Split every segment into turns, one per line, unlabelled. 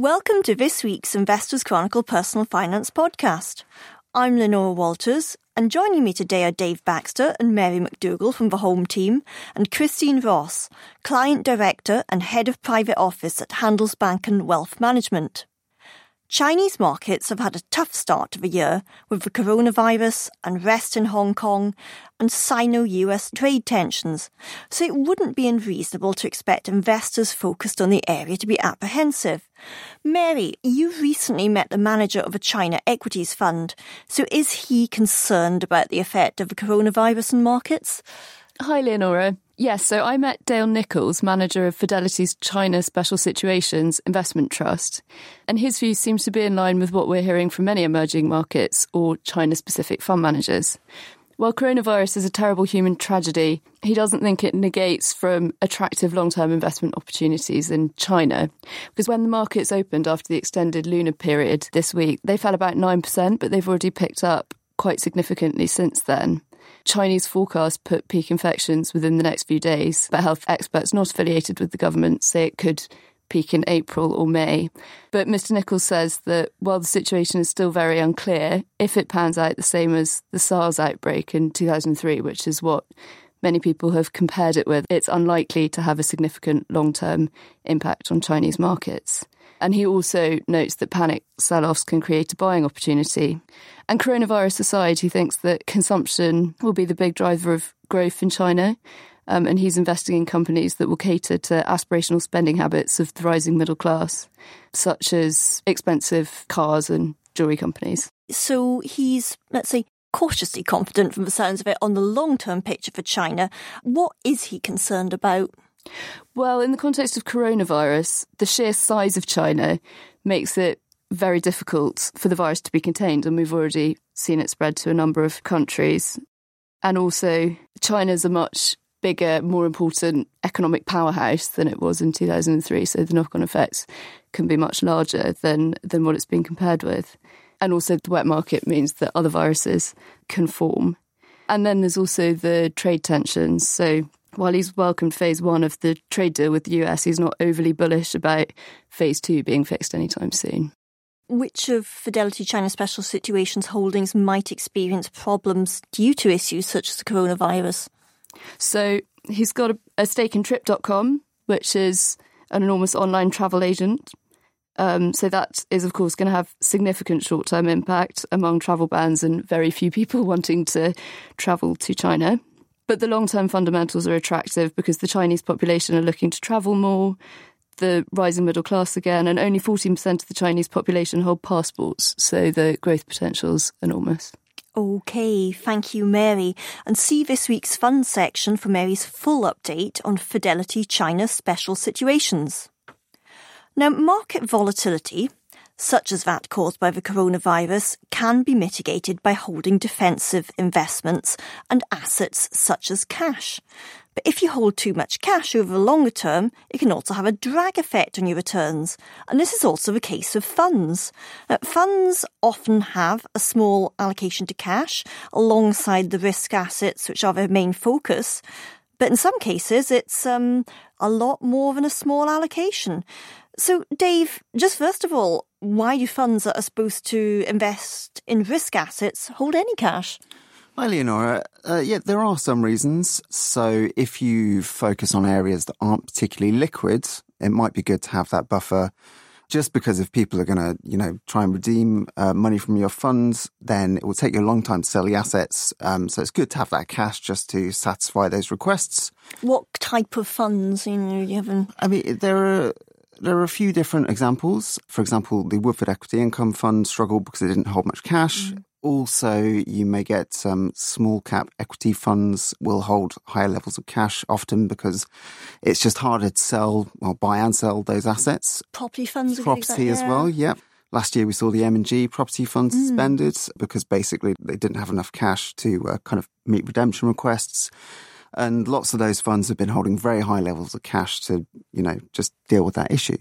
Welcome to this week's Investors Chronicle Personal Finance podcast. I'm Leonora Walters, and joining me today are Dave Baxter and Mary McDougall from the home team, and Christine Ross, Client Director and Head of Private Office at Handelsbanken Wealth Management. Chinese markets have had a tough start to the year with the coronavirus, unrest in Hong Kong, and Sino US trade tensions, so it wouldn't be unreasonable to expect investors focused on the area to be apprehensive. Mary, you recently met the manager of a China equities fund, so is he concerned about the effect of the coronavirus on markets?
Hi, Leonora. Yes, so I met Dale Nicholls, manager of Fidelity's China Special Situations Investment Trust, and his view seems to be in line with what we're hearing from many emerging markets or China specific fund managers. While coronavirus is a terrible human tragedy, he doesn't think it negates from attractive long term investment opportunities in China. Because when the markets opened after the extended lunar period this week, they fell about 9%, but they've already picked up quite significantly since then. Chinese forecasts put peak infections within the next few days, but health experts not affiliated with the government say it could peak in April or May. But Mr. Nicholls says that while the situation is still very unclear, if it pans out the same as the SARS outbreak in 2003, which is what many people have compared it with, it's unlikely to have a significant long term impact on Chinese markets. And he also notes that panic sell offs can create a buying opportunity. And coronavirus aside, he thinks that consumption will be the big driver of growth in China. Um, and he's investing in companies that will cater to aspirational spending habits of the rising middle class, such as expensive cars and jewelry companies.
So he's, let's say, cautiously confident from the sounds of it on the long term picture for China. What is he concerned about?
Well, in the context of coronavirus, the sheer size of China makes it very difficult for the virus to be contained, and we've already seen it spread to a number of countries. And also, China's a much bigger, more important economic powerhouse than it was in 2003, so the knock on effects can be much larger than, than what it's been compared with. And also, the wet market means that other viruses can form. And then there's also the trade tensions. So, while he's welcomed phase one of the trade deal with the US, he's not overly bullish about phase two being fixed anytime soon.
Which of Fidelity China Special Situations holdings might experience problems due to issues such as the coronavirus?
So he's got a, a stake in Trip.com, which is an enormous online travel agent. Um, so that is, of course, going to have significant short-term impact among travel bans and very few people wanting to travel to China. But the long term fundamentals are attractive because the Chinese population are looking to travel more, the rising middle class again, and only 14% of the Chinese population hold passports. So the growth potential is enormous.
Okay, thank you, Mary. And see this week's fund section for Mary's full update on Fidelity China special situations. Now, market volatility such as that caused by the coronavirus, can be mitigated by holding defensive investments and assets such as cash. But if you hold too much cash over the longer term, it can also have a drag effect on your returns. And this is also the case of funds. Now, funds often have a small allocation to cash alongside the risk assets, which are their main focus. But in some cases, it's um, a lot more than a small allocation. So, Dave, just first of all, why do funds that are supposed to invest in risk assets hold any cash?
Hi, Leonora. Uh, yeah, there are some reasons. So, if you focus on areas that aren't particularly liquid, it might be good to have that buffer. Just because if people are going to, you know, try and redeem uh, money from your funds, then it will take you a long time to sell the assets. Um, so it's good to have that cash just to satisfy those requests.
What type of funds? You know, you haven't.
I mean, there are there are a few different examples. For example, the Woodford Equity Income Fund struggled because it didn't hold much cash. Mm. Also, you may get some small cap equity funds will hold higher levels of cash often because it's just harder to sell or buy and sell those assets.
Property funds,
property as well. Yep. Last year we saw the M&G property fund mm. suspended because basically they didn't have enough cash to uh, kind of meet redemption requests. And lots of those funds have been holding very high levels of cash to, you know, just deal with that issue.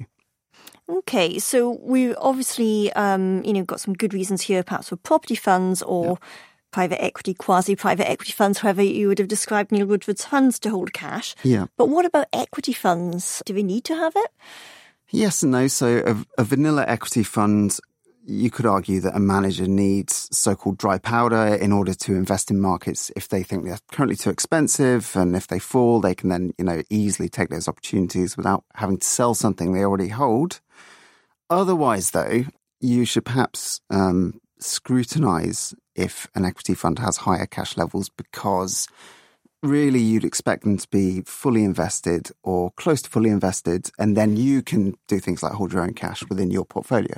Okay, so we obviously, um, you know, got some good reasons here, perhaps for property funds or yeah. private equity, quasi-private equity funds, however you would have described Neil Woodford's funds to hold cash.
Yeah.
But what about equity funds? Do we need to have it?
Yes and no. So a, a vanilla equity fund you could argue that a manager needs so-called dry powder in order to invest in markets if they think they're currently too expensive and if they fall they can then you know easily take those opportunities without having to sell something they already hold. Otherwise though you should perhaps um, scrutinize if an equity fund has higher cash levels because really you'd expect them to be fully invested or close to fully invested and then you can do things like hold your own cash within your portfolio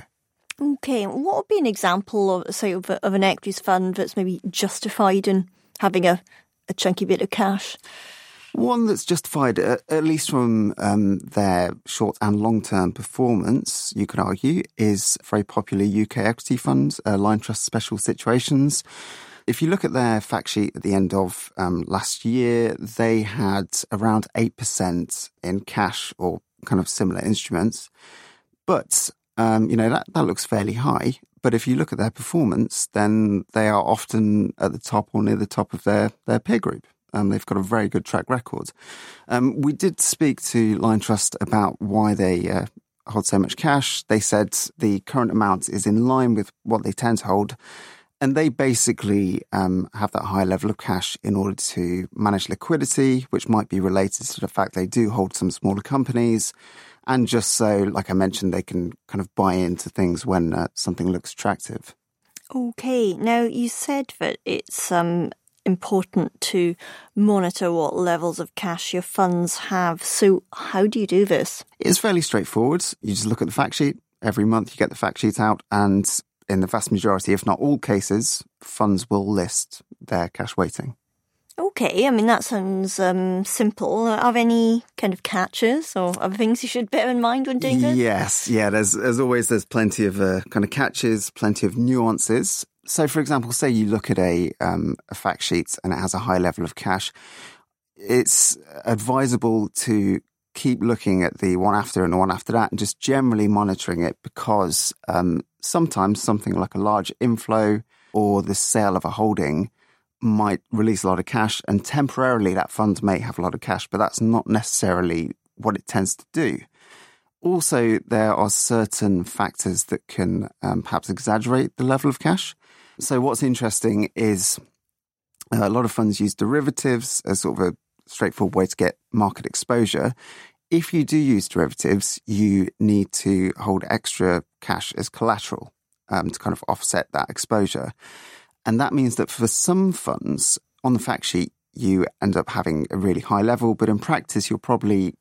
Okay, what would be an example of, say, of, of an equities fund that's maybe justified in having a, a chunky bit of cash?
One that's justified, at least from um, their short and long term performance, you could argue, is very popular UK equity fund, uh, Trust Special Situations. If you look at their fact sheet at the end of um, last year, they had around 8% in cash or kind of similar instruments. But um, you know, that, that looks fairly high. But if you look at their performance, then they are often at the top or near the top of their, their peer group. Um, they've got a very good track record. Um, we did speak to Line Liontrust about why they uh, hold so much cash. They said the current amount is in line with what they tend to hold. And they basically um, have that high level of cash in order to manage liquidity, which might be related to the fact they do hold some smaller companies and just so, like I mentioned, they can kind of buy into things when uh, something looks attractive.
Okay, now you said that it's um, important to monitor what levels of cash your funds have. So, how do you do this?
It's fairly straightforward. You just look at the fact sheet. Every month, you get the fact sheet out, and in the vast majority, if not all cases, funds will list their cash weighting.
Okay, I mean, that sounds um, simple. Are there any kind of catches or other things you should bear in mind when doing this?
Yes, yeah, there's, as always, there's plenty of uh, kind of catches, plenty of nuances. So, for example, say you look at a, um, a fact sheet and it has a high level of cash, it's advisable to keep looking at the one after and the one after that and just generally monitoring it because um, sometimes something like a large inflow or the sale of a holding might release a lot of cash and temporarily that fund may have a lot of cash, but that's not necessarily what it tends to do. Also, there are certain factors that can um, perhaps exaggerate the level of cash. So, what's interesting is uh, a lot of funds use derivatives as sort of a straightforward way to get market exposure. If you do use derivatives, you need to hold extra cash as collateral um, to kind of offset that exposure. And that means that for some funds on the fact sheet, you end up having a really high level, but in practice, you're probably,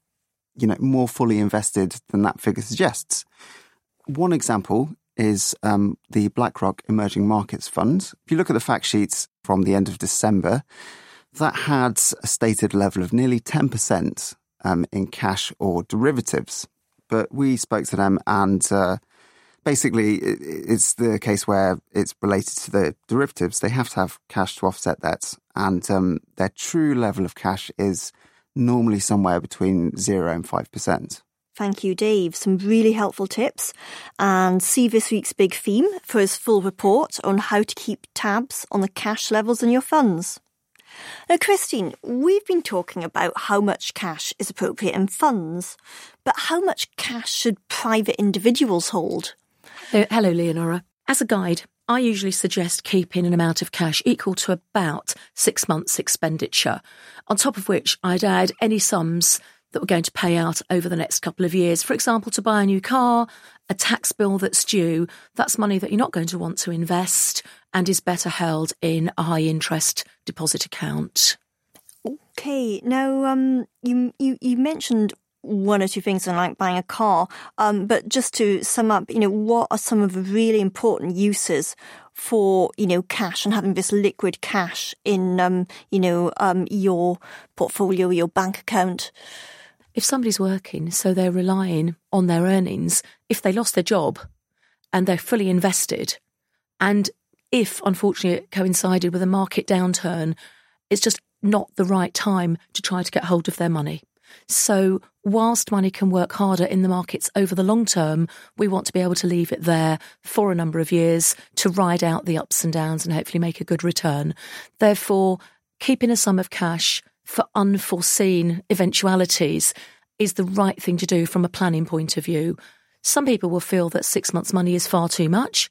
you know, more fully invested than that figure suggests. One example is um, the BlackRock Emerging Markets Fund. If you look at the fact sheets from the end of December, that had a stated level of nearly 10% um, in cash or derivatives. But we spoke to them and uh, basically, it's the case where it's related to the derivatives. They have to have cash to offset that, and um, their true level of cash is normally somewhere between zero and five percent.
Thank you, Dave. Some really helpful tips. And see this week's big theme for his full report on how to keep tabs on the cash levels in your funds. Now, Christine, we've been talking about how much cash is appropriate in funds, but how much cash should private individuals hold?
Hello, Leonora. As a guide, I usually suggest keeping an amount of cash equal to about six months' expenditure, on top of which I'd add any sums that we're going to pay out over the next couple of years. For example, to buy a new car, a tax bill that's due, that's money that you're not going to want to invest and is better held in a high interest deposit account.
Okay, now um, you, you you mentioned one or two things on like buying a car. Um, but just to sum up, you know, what are some of the really important uses for, you know, cash and having this liquid cash in, um, you know, um, your portfolio, your bank account?
If somebody's working, so they're relying on their earnings, if they lost their job and they're fully invested, and if unfortunately it coincided with a market downturn, it's just not the right time to try to get hold of their money. So, whilst money can work harder in the markets over the long term, we want to be able to leave it there for a number of years to ride out the ups and downs and hopefully make a good return. Therefore, keeping a sum of cash for unforeseen eventualities is the right thing to do from a planning point of view. Some people will feel that six months' money is far too much.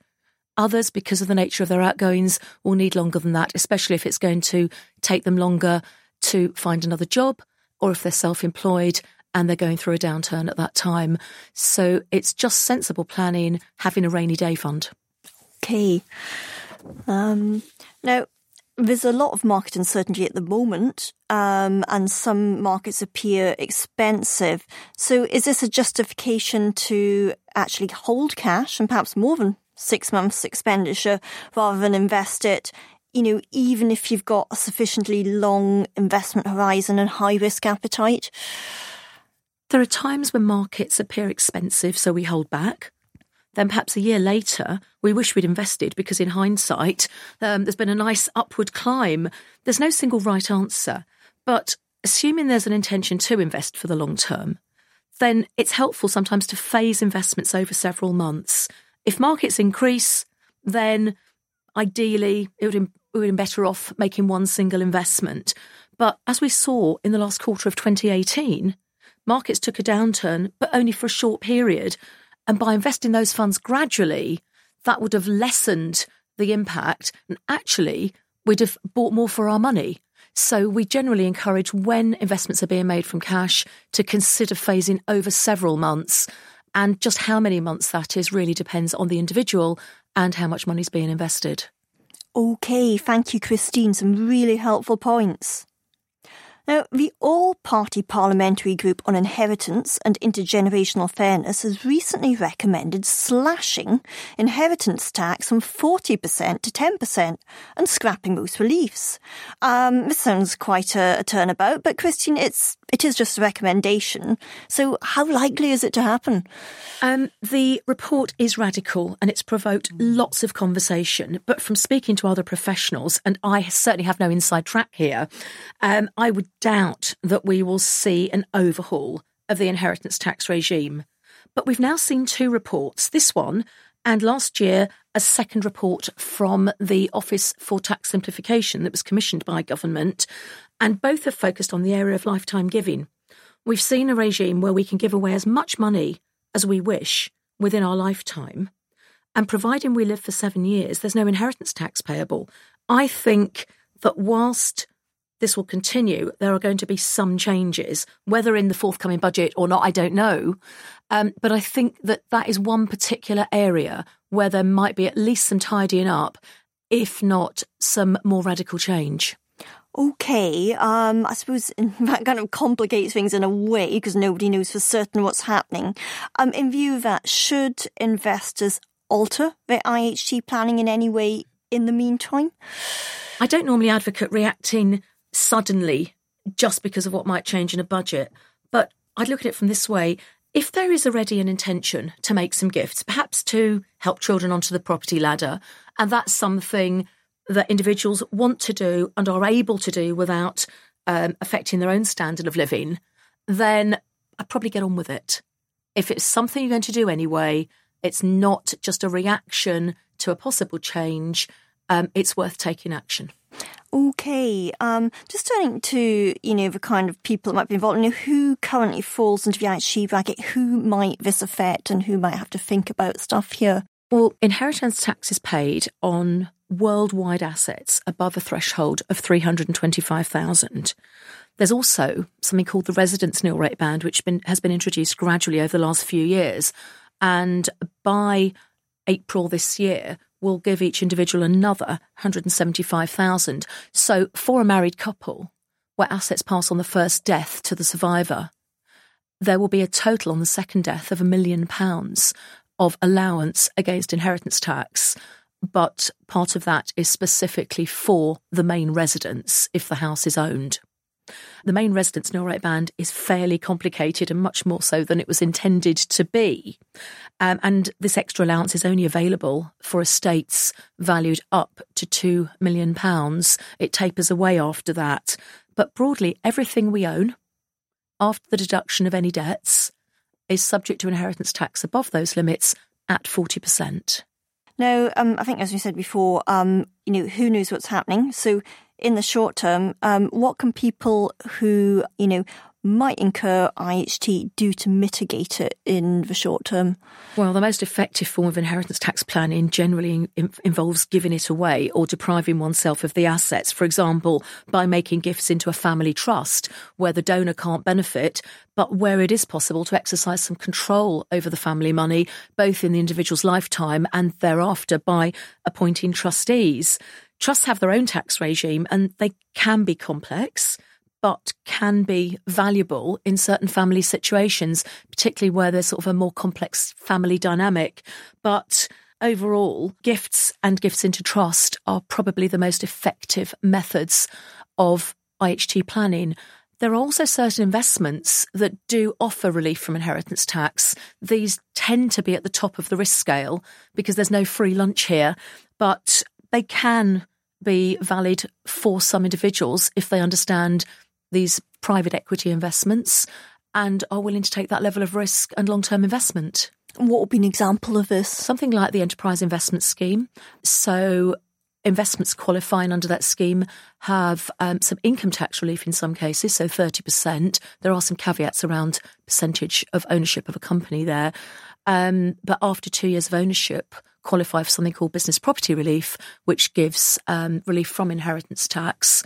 Others, because of the nature of their outgoings, will need longer than that, especially if it's going to take them longer to find another job or if they're self employed and they're going through a downturn at that time. So it's just sensible planning, having a rainy day fund.
Okay. Um, now, there's a lot of market uncertainty at the moment, um, and some markets appear expensive. So, is this a justification to actually hold cash and perhaps more than six months' expenditure rather than invest it? You know, even if you've got a sufficiently long investment horizon and high risk appetite?
There are times when markets appear expensive, so we hold back. Then perhaps a year later, we wish we'd invested because in hindsight, um, there's been a nice upward climb. There's no single right answer. But assuming there's an intention to invest for the long term, then it's helpful sometimes to phase investments over several months. If markets increase, then ideally it would, we be better off making one single investment. But as we saw in the last quarter of 2018, markets took a downturn, but only for a short period. And by investing those funds gradually, that would have lessened the impact and actually we'd have bought more for our money. So we generally encourage when investments are being made from cash to consider phasing over several months. And just how many months that is really depends on the individual and how much money is being invested.
Okay, thank you, Christine. Some really helpful points. Now, the All Party Parliamentary Group on Inheritance and Intergenerational Fairness has recently recommended slashing inheritance tax from 40% to 10% and scrapping most reliefs. Um, this sounds quite a, a turnabout, but Christine, it's it is just a recommendation. So, how likely is it to happen?
Um, the report is radical and it's provoked lots of conversation. But from speaking to other professionals, and I certainly have no inside track here, um, I would doubt that we will see an overhaul of the inheritance tax regime. But we've now seen two reports this one, and last year, a second report from the Office for Tax Simplification that was commissioned by government, and both have focused on the area of lifetime giving. We've seen a regime where we can give away as much money as we wish within our lifetime, and providing we live for seven years, there's no inheritance tax payable. I think that whilst this will continue. There are going to be some changes, whether in the forthcoming budget or not, I don't know. Um, but I think that that is one particular area where there might be at least some tidying up, if not some more radical change.
Okay, um, I suppose that kind of complicates things in a way because nobody knows for certain what's happening. Um, in view of that, should investors alter their IHT planning in any way in the meantime?
I don't normally advocate reacting suddenly just because of what might change in a budget. But I'd look at it from this way. If there is already an intention to make some gifts, perhaps to help children onto the property ladder, and that's something that individuals want to do and are able to do without um, affecting their own standard of living, then I'd probably get on with it. If it's something you're going to do anyway, it's not just a reaction to a possible change, um, it's worth taking action.
Okay, um, just turning to, you know, the kind of people that might be involved, you know, who currently falls into the IHT bracket, who might this affect and who might have to think about stuff here?
Well, inheritance tax is paid on worldwide assets above a threshold of 325,000. There's also something called the residence nil rate band, which been, has been introduced gradually over the last few years. And by April this year, will give each individual another 175,000. So for a married couple, where assets pass on the first death to the survivor, there will be a total on the second death of a million pounds of allowance against inheritance tax. But part of that is specifically for the main residence if the house is owned. The main residence nil rate band is fairly complicated and much more so than it was intended to be. Um, and this extra allowance is only available for estates valued up to £2 million. It tapers away after that. But broadly, everything we own, after the deduction of any debts, is subject to inheritance tax above those limits at 40%.
Now, um, I think as we said before, um, you know, who knows what's happening? So in the short term, um, what can people who, you know, might incur IHT due to mitigate it in the short term?
Well, the most effective form of inheritance tax planning generally in- involves giving it away or depriving oneself of the assets. For example, by making gifts into a family trust where the donor can't benefit, but where it is possible to exercise some control over the family money, both in the individual's lifetime and thereafter by appointing trustees. Trusts have their own tax regime and they can be complex but can be valuable in certain family situations, particularly where there's sort of a more complex family dynamic. But overall, gifts and gifts into trust are probably the most effective methods of IHT planning. There are also certain investments that do offer relief from inheritance tax. These tend to be at the top of the risk scale because there's no free lunch here, but they can be valid for some individuals if they understand these private equity investments and are willing to take that level of risk and long term investment.
What would be an example of this?
Something like the Enterprise Investment Scheme. So, investments qualifying under that scheme have um, some income tax relief in some cases, so 30%. There are some caveats around percentage of ownership of a company there. Um, but after two years of ownership, qualify for something called business property relief, which gives um, relief from inheritance tax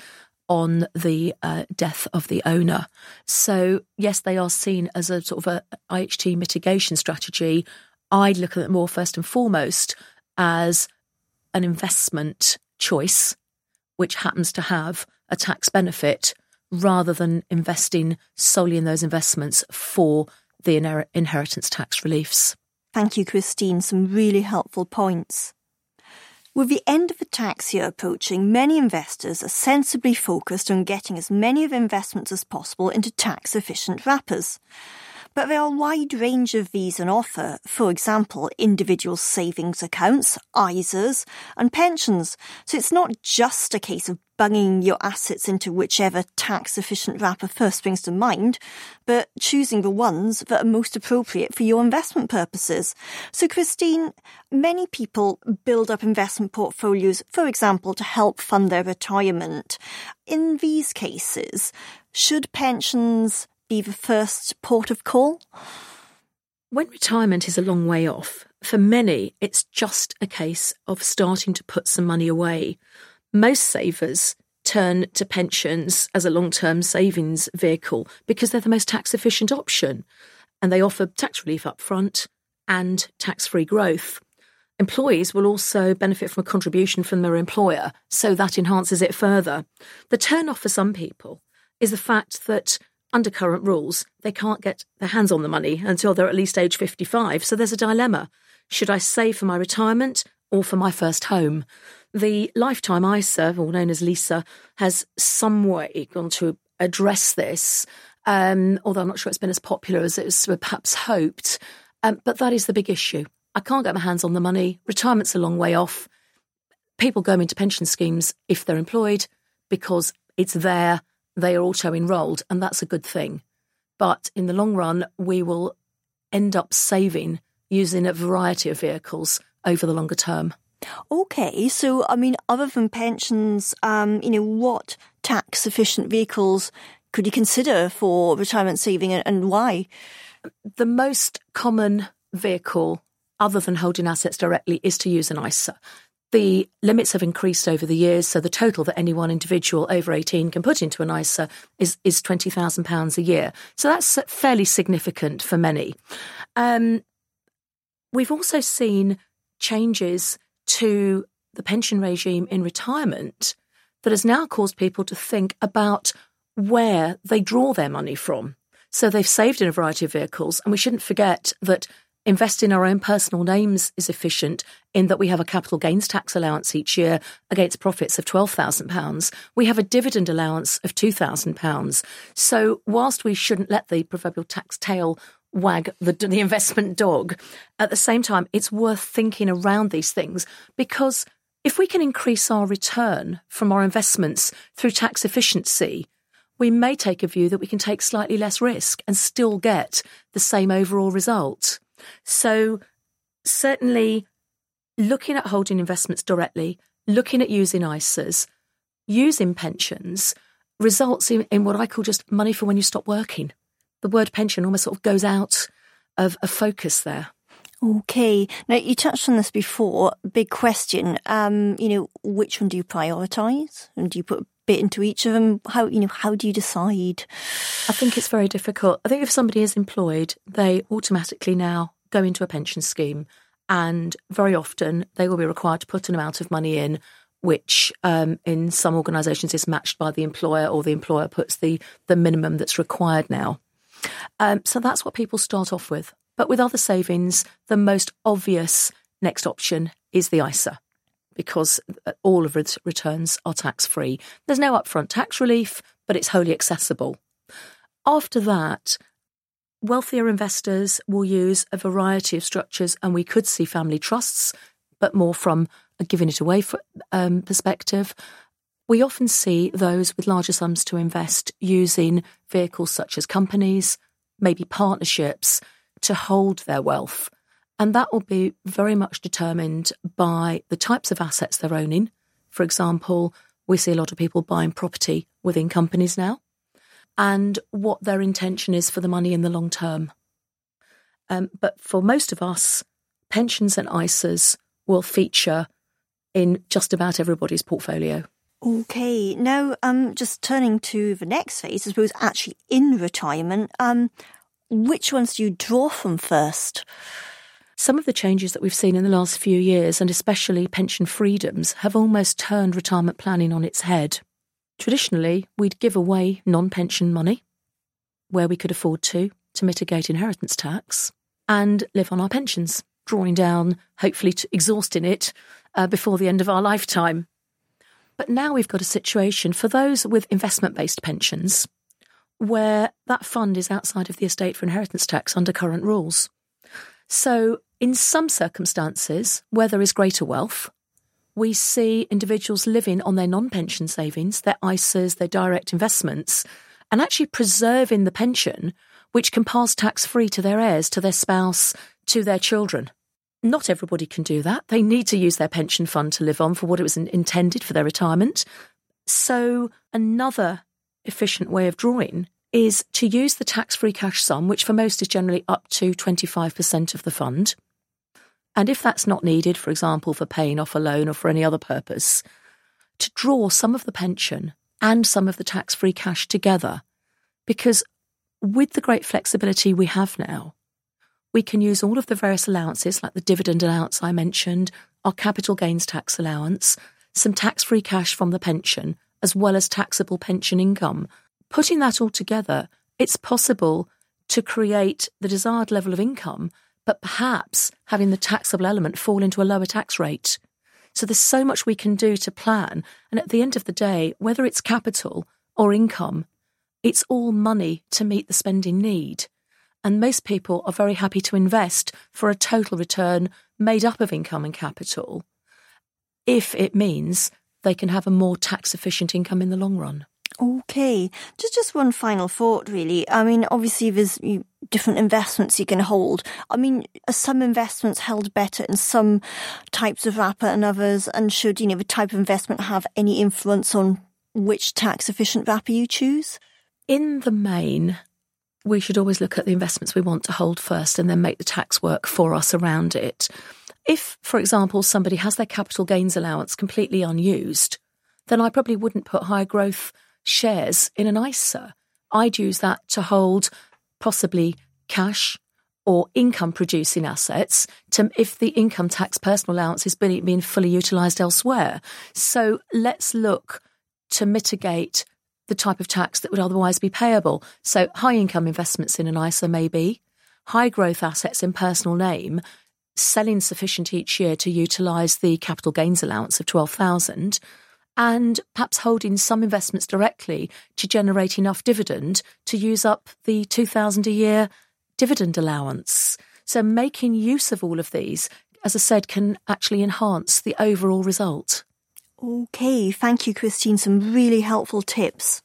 on the uh, death of the owner. So, yes, they are seen as a sort of a IHT mitigation strategy. I'd look at it more first and foremost as an investment choice, which happens to have a tax benefit rather than investing solely in those investments for the inher- inheritance tax reliefs.
Thank you, Christine. Some really helpful points. With the end of the tax year approaching, many investors are sensibly focused on getting as many of investments as possible into tax efficient wrappers. But there are a wide range of these on offer, for example, individual savings accounts, ISAs, and pensions. So it's not just a case of bunging your assets into whichever tax efficient wrapper first springs to mind, but choosing the ones that are most appropriate for your investment purposes. So, Christine, many people build up investment portfolios, for example, to help fund their retirement. In these cases, should pensions be the first port of call?
When retirement is a long way off, for many, it's just a case of starting to put some money away. Most savers turn to pensions as a long term savings vehicle because they're the most tax efficient option and they offer tax relief up front and tax free growth. Employees will also benefit from a contribution from their employer, so that enhances it further. The turn off for some people is the fact that under current rules, they can't get their hands on the money until they're at least age 55. So there's a dilemma. Should I save for my retirement or for my first home? The Lifetime ISA, or known as LISA, has some way gone to address this, um, although I'm not sure it's been as popular as it was perhaps hoped. Um, but that is the big issue. I can't get my hands on the money. Retirement's a long way off. People go into pension schemes if they're employed because it's there they are auto enrolled, and that's a good thing. But in the long run, we will end up saving using a variety of vehicles over the longer term.
Okay, so I mean, other than pensions, um, you know, what tax efficient vehicles could you consider for retirement saving and why?
The most common vehicle, other than holding assets directly, is to use an ISA. The limits have increased over the years, so the total that any one individual over 18 can put into an ISA is, is £20,000 a year. So that's fairly significant for many. Um, we've also seen changes to the pension regime in retirement that has now caused people to think about where they draw their money from. So they've saved in a variety of vehicles, and we shouldn't forget that invest in our own personal names is efficient in that we have a capital gains tax allowance each year against profits of £12,000. We have a dividend allowance of £2,000. So, whilst we shouldn't let the proverbial tax tail wag the, the investment dog, at the same time, it's worth thinking around these things because if we can increase our return from our investments through tax efficiency, we may take a view that we can take slightly less risk and still get the same overall result. So, certainly looking at holding investments directly, looking at using ISAs, using pensions, results in, in what I call just money for when you stop working. The word pension almost sort of goes out of a focus there.
Okay. Now, you touched on this before. Big question. Um, you know, which one do you prioritise? And do you put bit into each of them? How, you know, how do you decide?
I think it's very difficult. I think if somebody is employed, they automatically now go into a pension scheme. And very often they will be required to put an amount of money in, which um, in some organisations is matched by the employer or the employer puts the, the minimum that's required now. Um, so that's what people start off with. But with other savings, the most obvious next option is the ISA because uh, all of its returns are tax free. There's no upfront tax relief, but it's wholly accessible. After that, wealthier investors will use a variety of structures, and we could see family trusts, but more from a giving it away for, um, perspective. We often see those with larger sums to invest using vehicles such as companies, maybe partnerships to hold their wealth. And that will be very much determined by the types of assets they're owning. For example, we see a lot of people buying property within companies now, and what their intention is for the money in the long term. Um, but for most of us, pensions and ISAs will feature in just about everybody's portfolio.
Okay, now um, just turning to the next phase, I suppose actually in retirement, um, which ones do you draw from first?
Some of the changes that we've seen in the last few years, and especially pension freedoms, have almost turned retirement planning on its head. Traditionally, we'd give away non pension money where we could afford to, to mitigate inheritance tax, and live on our pensions, drawing down, hopefully to exhausting it uh, before the end of our lifetime. But now we've got a situation for those with investment based pensions where that fund is outside of the estate for inheritance tax under current rules. So, in some circumstances where there is greater wealth, we see individuals living on their non pension savings, their ISAs, their direct investments, and actually preserving the pension, which can pass tax free to their heirs, to their spouse, to their children. Not everybody can do that. They need to use their pension fund to live on for what it was intended for their retirement. So, another efficient way of drawing is to use the tax free cash sum, which for most is generally up to 25% of the fund. And if that's not needed, for example, for paying off a loan or for any other purpose, to draw some of the pension and some of the tax free cash together. Because with the great flexibility we have now, we can use all of the various allowances, like the dividend allowance I mentioned, our capital gains tax allowance, some tax free cash from the pension, as well as taxable pension income. Putting that all together, it's possible to create the desired level of income, but perhaps having the taxable element fall into a lower tax rate. So there's so much we can do to plan. And at the end of the day, whether it's capital or income, it's all money to meet the spending need. And most people are very happy to invest for a total return made up of income and capital if it means they can have a more tax efficient income in the long run.
Okay, just just one final thought, really. I mean, obviously, there's different investments you can hold. I mean, some investments held better in some types of wrapper and others? And should you know the type of investment have any influence on which tax efficient wrapper you choose?
In the main, we should always look at the investments we want to hold first, and then make the tax work for us around it. If, for example, somebody has their capital gains allowance completely unused, then I probably wouldn't put high growth shares in an ISA. I'd use that to hold possibly cash or income producing assets to if the income tax personal allowance is being, fully utilised elsewhere. So let's look to mitigate the type of tax that would otherwise be payable. So high income investments in an ISA maybe, high growth assets in personal name, selling sufficient each year to utilise the capital gains allowance of 12,000 and perhaps holding some investments directly to generate enough dividend to use up the 2000 a year dividend allowance. So making use of all of these, as I said, can actually enhance the overall result.
Okay, thank you, Christine. Some really helpful tips.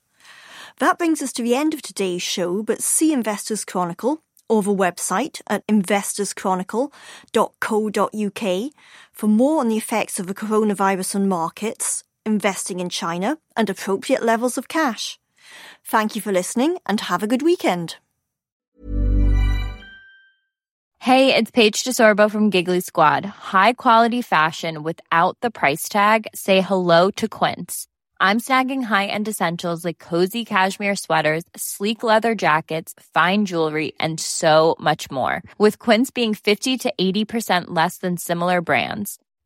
That brings us to the end of today's show, but see Investors Chronicle or the website at investorschronicle.co.uk for more on the effects of the coronavirus on markets investing in China, and appropriate levels of cash. Thank you for listening and have a good weekend.
Hey, it's Paige DeSorbo from Giggly Squad. High quality fashion without the price tag? Say hello to Quince. I'm snagging high end essentials like cozy cashmere sweaters, sleek leather jackets, fine jewelry, and so much more. With Quince being 50 to 80% less than similar brands.